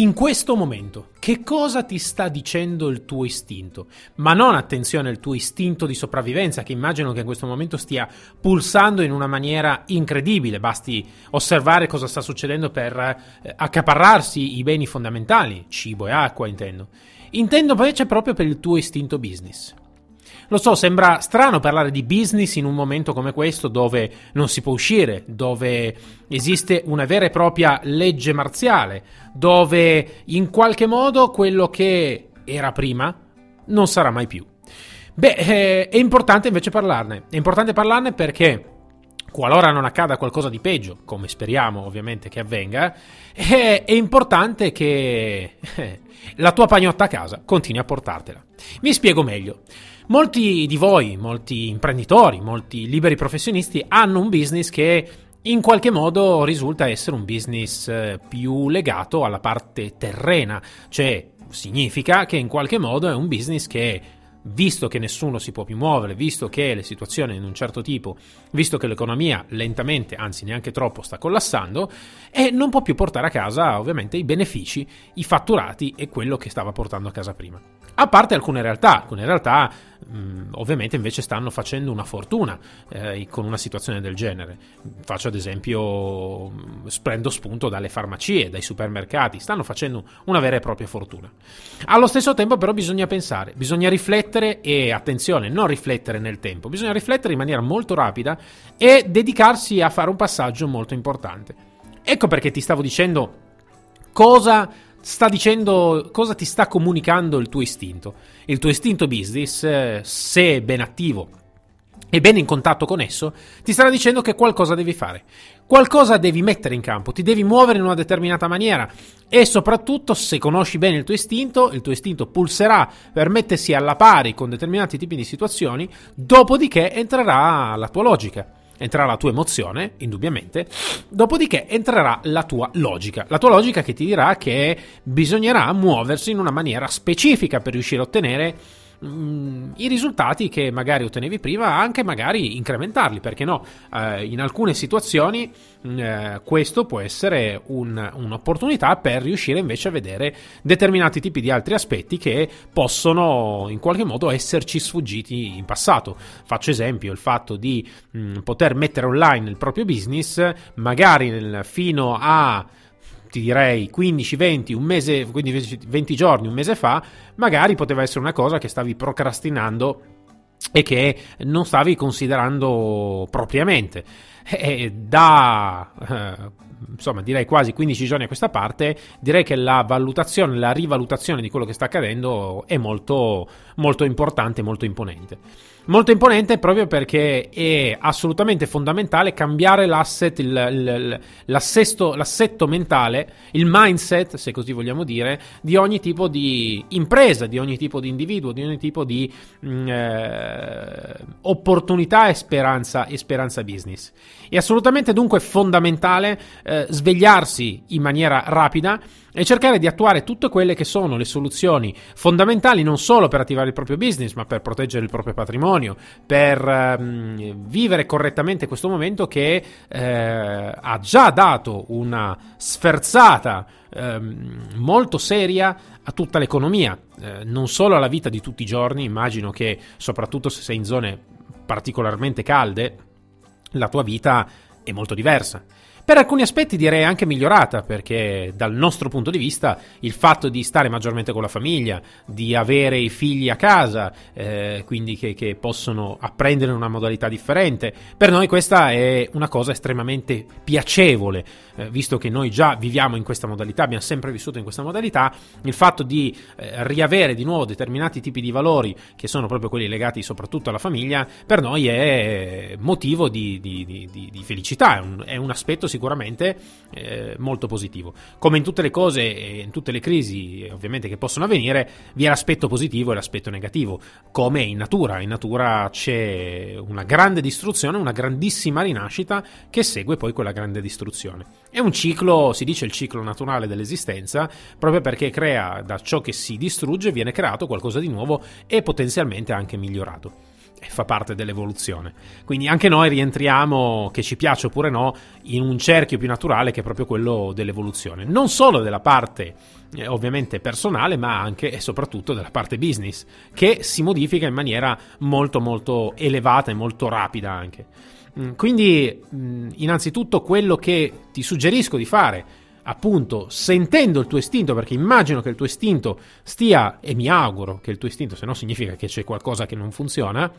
in questo momento, che cosa ti sta dicendo il tuo istinto? Ma non attenzione il tuo istinto di sopravvivenza, che immagino che in questo momento stia pulsando in una maniera incredibile. Basti osservare cosa sta succedendo per eh, accaparrarsi i beni fondamentali, cibo e acqua, intendo. Intendo invece proprio per il tuo istinto business. Lo so, sembra strano parlare di business in un momento come questo dove non si può uscire, dove esiste una vera e propria legge marziale, dove in qualche modo quello che era prima non sarà mai più. Beh, eh, è importante invece parlarne. È importante parlarne perché qualora non accada qualcosa di peggio, come speriamo ovviamente che avvenga, è, è importante che eh, la tua pagnotta a casa continui a portartela. Mi spiego meglio. Molti di voi, molti imprenditori, molti liberi professionisti hanno un business che in qualche modo risulta essere un business eh, più legato alla parte terrena, cioè significa che in qualche modo è un business che visto che nessuno si può più muovere, visto che le situazioni di un certo tipo, visto che l'economia lentamente, anzi neanche troppo, sta collassando, e non può più portare a casa ovviamente i benefici, i fatturati e quello che stava portando a casa prima. A parte alcune realtà, alcune realtà mh, mm, ovviamente invece stanno facendo una fortuna eh, con una situazione del genere. Faccio ad esempio, mm, prendo spunto dalle farmacie, dai supermercati, stanno facendo una vera e propria fortuna. Allo stesso tempo però bisogna pensare, bisogna riflettere e attenzione, non riflettere nel tempo, bisogna riflettere in maniera molto rapida e dedicarsi a fare un passaggio molto importante. Ecco perché ti stavo dicendo cosa sta dicendo cosa ti sta comunicando il tuo istinto. Il tuo istinto business, eh, se è ben attivo e ben in contatto con esso, ti starà dicendo che qualcosa devi fare. Qualcosa devi mettere in campo, ti devi muovere in una determinata maniera e soprattutto se conosci bene il tuo istinto, il tuo istinto pulserà per mettersi alla pari con determinati tipi di situazioni, dopodiché entrerà la tua logica entrerà la tua emozione, indubbiamente, dopodiché entrerà la tua logica. La tua logica che ti dirà che bisognerà muoversi in una maniera specifica per riuscire a ottenere Mm, i risultati che magari ottenevi prima, anche magari incrementarli, perché no? Eh, in alcune situazioni mm, eh, questo può essere un, un'opportunità per riuscire invece a vedere determinati tipi di altri aspetti che possono in qualche modo esserci sfuggiti in passato. Faccio esempio il fatto di mh, mm, poter mettere online il proprio business, magari nel, fino a ti direi 15, 20, un mese, quindi 20 giorni, un mese fa, magari poteva essere una cosa che stavi procrastinando e che non stavi considerando propriamente. E da eh, insomma, direi quasi 15 giorni a questa parte, direi che la valutazione, la rivalutazione di quello che sta accadendo è molto, molto importante, molto imponente. Molto imponente proprio perché è assolutamente fondamentale cambiare l'asset, il, il, l'assetto mentale, il mindset, se così vogliamo dire, di ogni tipo di impresa, di ogni tipo di individuo, di ogni tipo di mm, eh, opportunità e speranza, e speranza business. È assolutamente dunque fondamentale eh, svegliarsi in maniera rapida e cercare di attuare tutte quelle che sono le soluzioni fondamentali non solo per attivare il proprio business, ma per proteggere il proprio patrimonio, per ehm, vivere correttamente questo momento che eh, ha già dato una sferzata ehm, molto seria a tutta l'economia, eh, non solo alla vita di tutti i giorni, immagino che soprattutto se sei in zone particolarmente calde, la tua vita è molto diversa. Per alcuni aspetti direi anche migliorata, perché dal nostro punto di vista il fatto di stare maggiormente con la famiglia, di avere i figli a casa, eh, quindi che, che, possono apprendere in una modalità differente, per noi questa è una cosa estremamente piacevole, eh, visto che noi già viviamo in questa modalità, abbiamo sempre vissuto in questa modalità, il fatto di eh, riavere di nuovo determinati tipi di valori, che sono proprio quelli legati soprattutto alla famiglia, per noi è motivo di, di, di, di felicità, è un, è un aspetto sicuramente sicuramente eh, molto positivo. Come in tutte le cose e in tutte le crisi ovviamente che possono avvenire, vi è l'aspetto positivo e l'aspetto negativo, come in natura. In natura c'è una grande distruzione, una grandissima rinascita che segue poi quella grande distruzione. È un ciclo, si dice il ciclo naturale dell'esistenza, proprio perché crea da ciò che si distrugge viene creato qualcosa di nuovo e potenzialmente anche migliorato. Fa parte dell'evoluzione. Quindi anche noi rientriamo, che ci piace oppure no, in un cerchio più naturale che è proprio quello dell'evoluzione. Non solo della parte eh, ovviamente personale, ma anche e soprattutto della parte business, che si modifica in maniera molto molto elevata e molto rapida anche. Mm, quindi, mm, innanzitutto, quello che ti suggerisco di fare appunto sentendo il tuo istinto, perché immagino che il tuo istinto stia, e mi auguro che il tuo istinto, se no significa che c'è qualcosa che non funziona,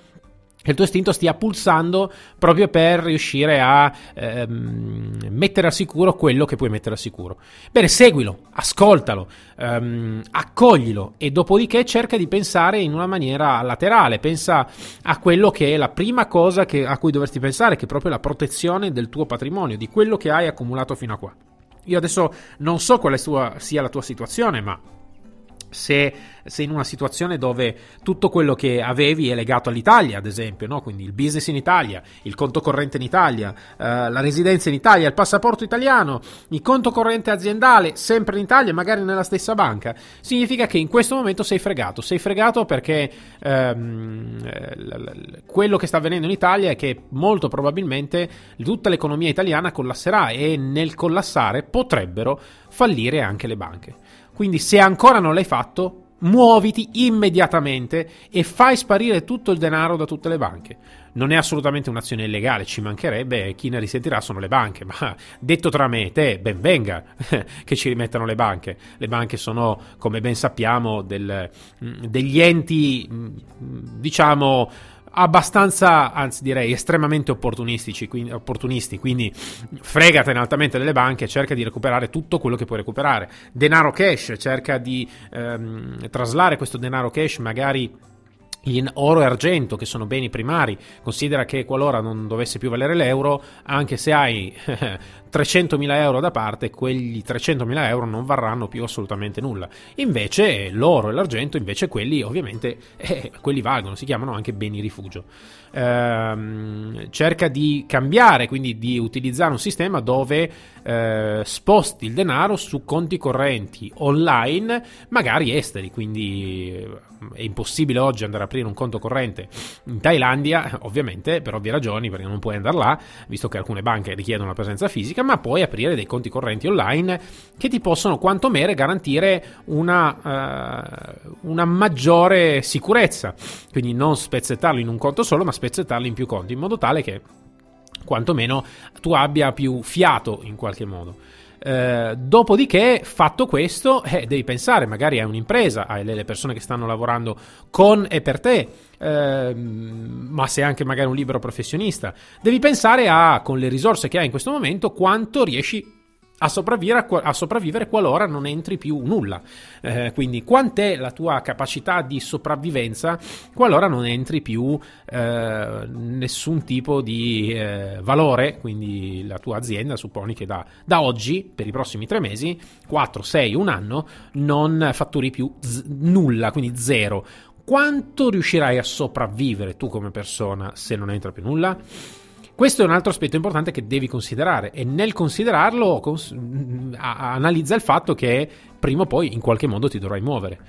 che il tuo istinto stia pulsando proprio per riuscire a ehm, mettere al sicuro quello che puoi mettere al sicuro. Bene, seguilo, ascoltalo, ehm, accoglilo e dopodiché cerca di pensare in una maniera laterale, pensa a quello che è la prima cosa che, a cui dovresti pensare, che è proprio la protezione del tuo patrimonio, di quello che hai accumulato fino a qua. Io adesso non so quale sua, sia la tua situazione, ma se sei in una situazione dove tutto quello che avevi è legato all'Italia, ad esempio, no? quindi il business in Italia, il conto corrente in Italia, eh, la residenza in Italia, il passaporto italiano, il conto corrente aziendale sempre in Italia, magari nella stessa banca, significa che in questo momento sei fregato. Sei fregato perché ehm, eh, quello che sta avvenendo in Italia è che molto probabilmente tutta l'economia italiana collasserà e nel collassare potrebbero fallire anche le banche. Quindi se ancora non l'hai fatto, muoviti immediatamente e fai sparire tutto il denaro da tutte le banche. Non è assolutamente un'azione illegale, ci mancherebbe, chi ne risentirà sono le banche, ma detto tra me e te, ben venga che ci rimettano le banche. Le banche sono, come ben sappiamo, del, degli enti, diciamo, abbastanza, anzi direi estremamente opportunistici, quindi, opportunisti, quindi fregatene altamente delle banche, cerca di recuperare tutto quello che puoi recuperare. Denaro cash, cerca di ehm, traslare questo denaro cash magari in oro e argento, che sono beni primari, considera che qualora non dovesse più valere l'euro, anche se hai 300.000 euro da parte, quegli 300.000 euro non varranno più assolutamente nulla. Invece l'oro e l'argento, invece quelli ovviamente, eh, quelli valgono, si chiamano anche beni rifugio. Ehm, cerca di cambiare, quindi di utilizzare un sistema dove eh, sposti il denaro su conti correnti online, magari esteri, quindi eh, è impossibile oggi andare a aprire un conto corrente in Thailandia, ovviamente per ovvie ragioni, perché non puoi andare là, visto che alcune banche richiedono la presenza fisica, ma puoi aprire dei conti correnti online che ti possono quantomeno garantire una, uh, una maggiore sicurezza. Quindi non spezzettarlo in un conto solo, ma spezzettarlo in più conti, in modo tale che quantomeno tu abbia più fiato in qualche modo. Eh, dopodiché, fatto questo, eh, devi pensare magari a un'impresa, hai le persone che stanno lavorando con e per te, eh, ma sei anche magari un libero professionista. Devi pensare a, con le risorse che hai in questo momento, quanto riesci a sopravvivere, a sopravvivere qualora non entri più nulla. Eh, quindi, quant'è la tua capacità di sopravvivenza qualora non entri più eh, nessun tipo di eh, valore? Quindi, la tua azienda, supponi che da, da, oggi, per i prossimi tre mesi, 4, 6, un anno, non fatturi più z- nulla, quindi zero. Quanto riuscirai a sopravvivere tu come persona se non entra più nulla? Questo è un altro aspetto importante che devi considerare e nel considerarlo cons- analizza il fatto che prima o poi in qualche modo ti dovrai muovere.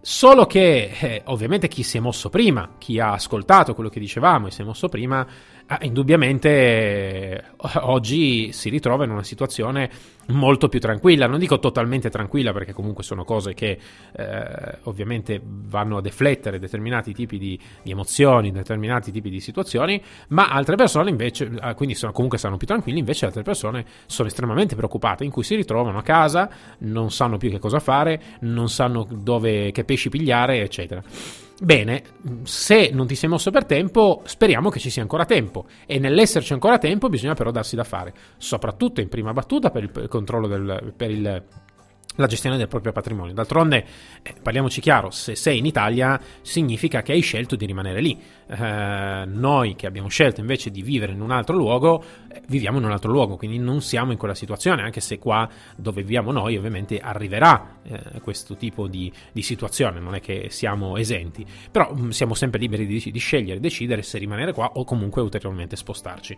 Solo che eh, ovviamente chi si è mosso prima, chi ha ascoltato quello che dicevamo e si è mosso prima, eh, indubbiamente eh, oggi si ritrova in una situazione molto più tranquilla, non dico totalmente tranquilla perché comunque sono cose che eh, ovviamente vanno a deflettere determinati tipi di, di, emozioni, determinati tipi di situazioni, ma altre persone invece, ah, quindi sono, comunque stanno più tranquilli, invece altre persone sono estremamente preoccupate, in cui si ritrovano a casa, non sanno più che cosa fare, non sanno dove, che pesci pigliare, eccetera. Bene, se non ti sei mosso per tempo, speriamo che ci sia ancora tempo. E nell'esserci ancora tempo bisogna però darsi da fare, soprattutto in prima battuta per il controllo del, per il la gestione del proprio patrimonio. D'altronde, eh, parliamoci chiaro, se sei in Italia significa che hai scelto di rimanere lì. Eh, noi che abbiamo scelto invece di vivere in un altro luogo, eh, viviamo in un altro luogo, quindi non siamo in quella situazione, anche se qua dove viviamo noi ovviamente arriverà eh, questo tipo di, di, situazione, non è che siamo esenti, però mh, mm, siamo sempre liberi di, di scegliere, decidere se rimanere qua o comunque ulteriormente spostarci.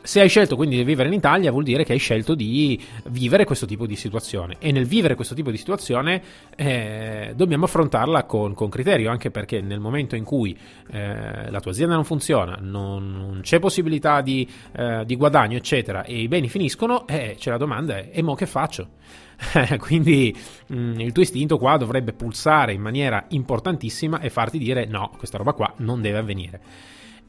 Se hai scelto quindi di vivere in Italia vuol dire che hai scelto di vivere questo tipo di situazione e nel vivere questo tipo di situazione eh, dobbiamo affrontarla con, con, criterio, anche perché nel momento in cui eh, la tua azienda non funziona, non, non c'è possibilità di, eh, di, guadagno, eccetera, e i beni finiscono, eh, c'è la domanda è, e mo che faccio? Quindi mh, mm, il tuo istinto qua dovrebbe pulsare in maniera importantissima e farti dire no, questa roba qua non deve avvenire.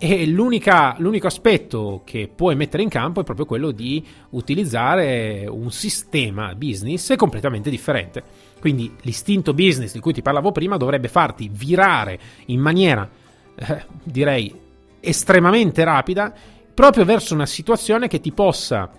E l'unico aspetto che puoi mettere in campo è proprio quello di utilizzare un sistema business completamente differente. Quindi l'istinto business di cui ti parlavo prima dovrebbe farti virare in maniera, eh, direi, estremamente rapida proprio verso una situazione che ti possa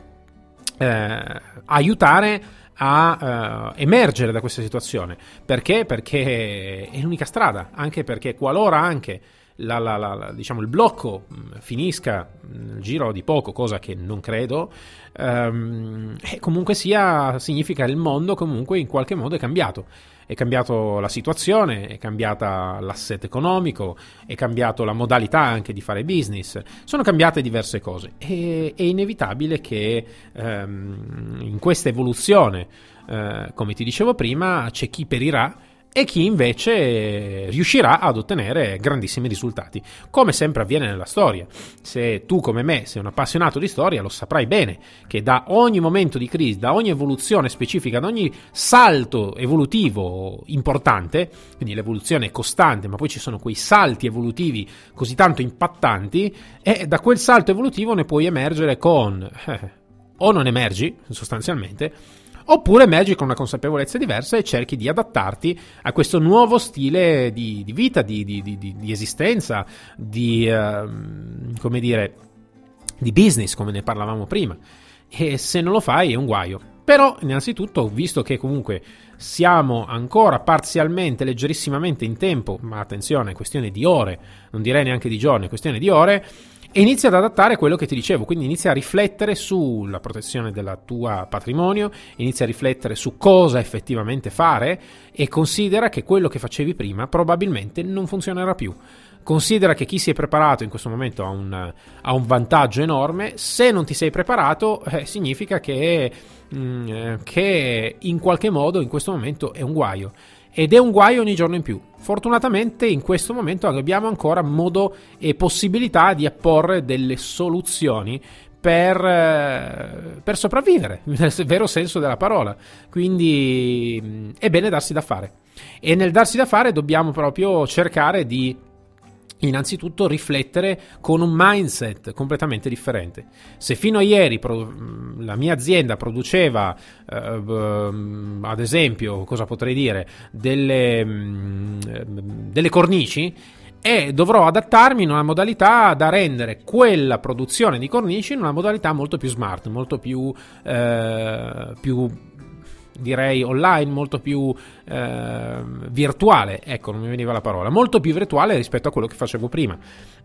eh, aiutare a uh, emergere da questa situazione. Perché? Perché è l'unica strada, anche perché qualora anche la, la, la, diciamo, il blocco mm, finisca nel giro di poco, cosa che non credo, um, comunque sia, significa che il mondo comunque in qualche modo è cambiato. È cambiata la situazione, è cambiata l'asset economico, è cambiata la modalità anche di fare business, sono cambiate diverse cose. E, è inevitabile che um, in questa evoluzione, uh, come ti dicevo prima, c'è chi perirà e chi invece riuscirà ad ottenere grandissimi risultati, come sempre avviene nella storia. Se tu come me sei un appassionato di storia, lo saprai bene che da ogni momento di crisi, da ogni evoluzione specifica, da ogni salto evolutivo importante, quindi l'evoluzione è costante, ma poi ci sono quei salti evolutivi così tanto impattanti, e da quel salto evolutivo ne puoi emergere con eh, o non emergi sostanzialmente oppure emergi con una consapevolezza diversa e cerchi di adattarti a questo nuovo stile di, di vita, di, di, di, esistenza, di, uh, come dire, di business, come ne parlavamo prima. E se non lo fai è un guaio. Però, innanzitutto, visto che comunque siamo ancora parzialmente, leggerissimamente in tempo, ma attenzione, è questione di ore, non direi neanche di giorni, è questione di ore, e inizia ad adattare quello che ti dicevo, quindi inizia a riflettere sulla protezione del tuo patrimonio, inizia a riflettere su cosa effettivamente fare e considera che quello che facevi prima probabilmente non funzionerà più. Considera che chi si è preparato in questo momento ha un, ha un vantaggio enorme, se non ti sei preparato eh, significa che, mm, eh, che in qualche modo in questo momento è un guaio ed è un guaio ogni giorno in più. Fortunatamente in questo momento abbiamo ancora modo e possibilità di apporre delle soluzioni per, eh, per, sopravvivere, nel vero senso della parola. Quindi è bene darsi da fare. E nel darsi da fare dobbiamo proprio cercare di innanzitutto riflettere con un mindset completamente differente. Se fino a ieri pro- la mia azienda produceva, eh, ad esempio, cosa potrei dire, delle, mm, delle cornici, e dovrò adattarmi in una modalità da rendere quella produzione di cornici in una modalità molto più smart, molto più, eh, più direi online, molto più eh, virtuale, ecco non mi veniva la parola, molto più virtuale rispetto a quello che facevo prima,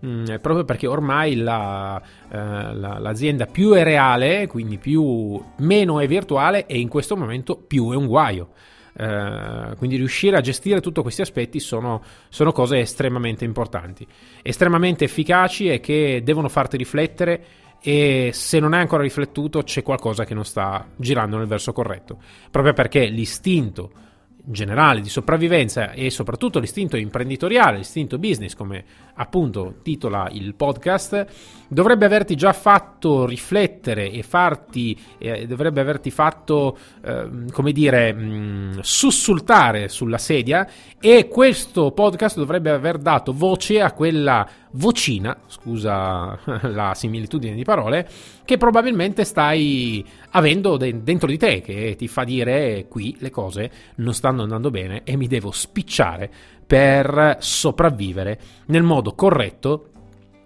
mm, proprio perché ormai la, eh, la, l'azienda più è reale, quindi più, meno è virtuale e in questo momento più è un guaio. Uh, quindi riuscire a gestire tutti questi aspetti sono, sono, cose estremamente importanti, estremamente efficaci e che devono farti riflettere e se non hai ancora riflettuto c'è qualcosa che non sta girando nel verso corretto, proprio perché l'istinto generale di sopravvivenza e soprattutto l'istinto imprenditoriale, l'istinto business, come appunto titola il podcast, dovrebbe averti già fatto riflettere e farti, eh, dovrebbe averti fatto, eh, come dire, mh, mm, sussultare sulla sedia e questo podcast dovrebbe aver dato voce a quella vocina, scusa la similitudine di parole, che probabilmente stai avendo de- dentro di te, che ti fa dire qui le cose non stanno andando bene e mi devo spicciare per sopravvivere nel modo corretto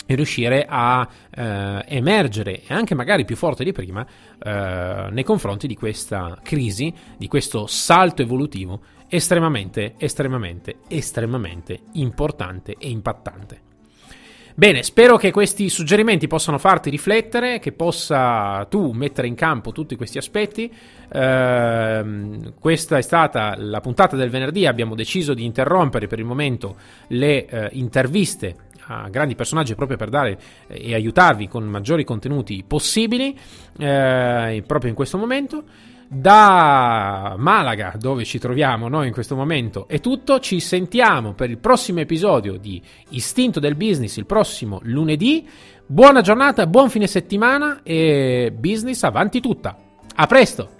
e riuscire a eh, emergere e anche magari più forte di prima eh, nei confronti di questa crisi, di questo salto evolutivo estremamente, estremamente, estremamente importante e impattante. Bene, spero che questi suggerimenti possano farti riflettere, che possa tu mettere in campo tutti questi aspetti. Uh, questa è stata la puntata del venerdì, abbiamo deciso di interrompere per il momento le uh, interviste a grandi personaggi proprio per dare eh, e aiutarvi con maggiori contenuti possibili eh, proprio in questo momento. Da Malaga, dove ci troviamo noi in questo momento, è tutto. Ci sentiamo per il prossimo episodio di Istinto del Business il prossimo lunedì. Buona giornata, buon fine settimana e business avanti tutta. A presto!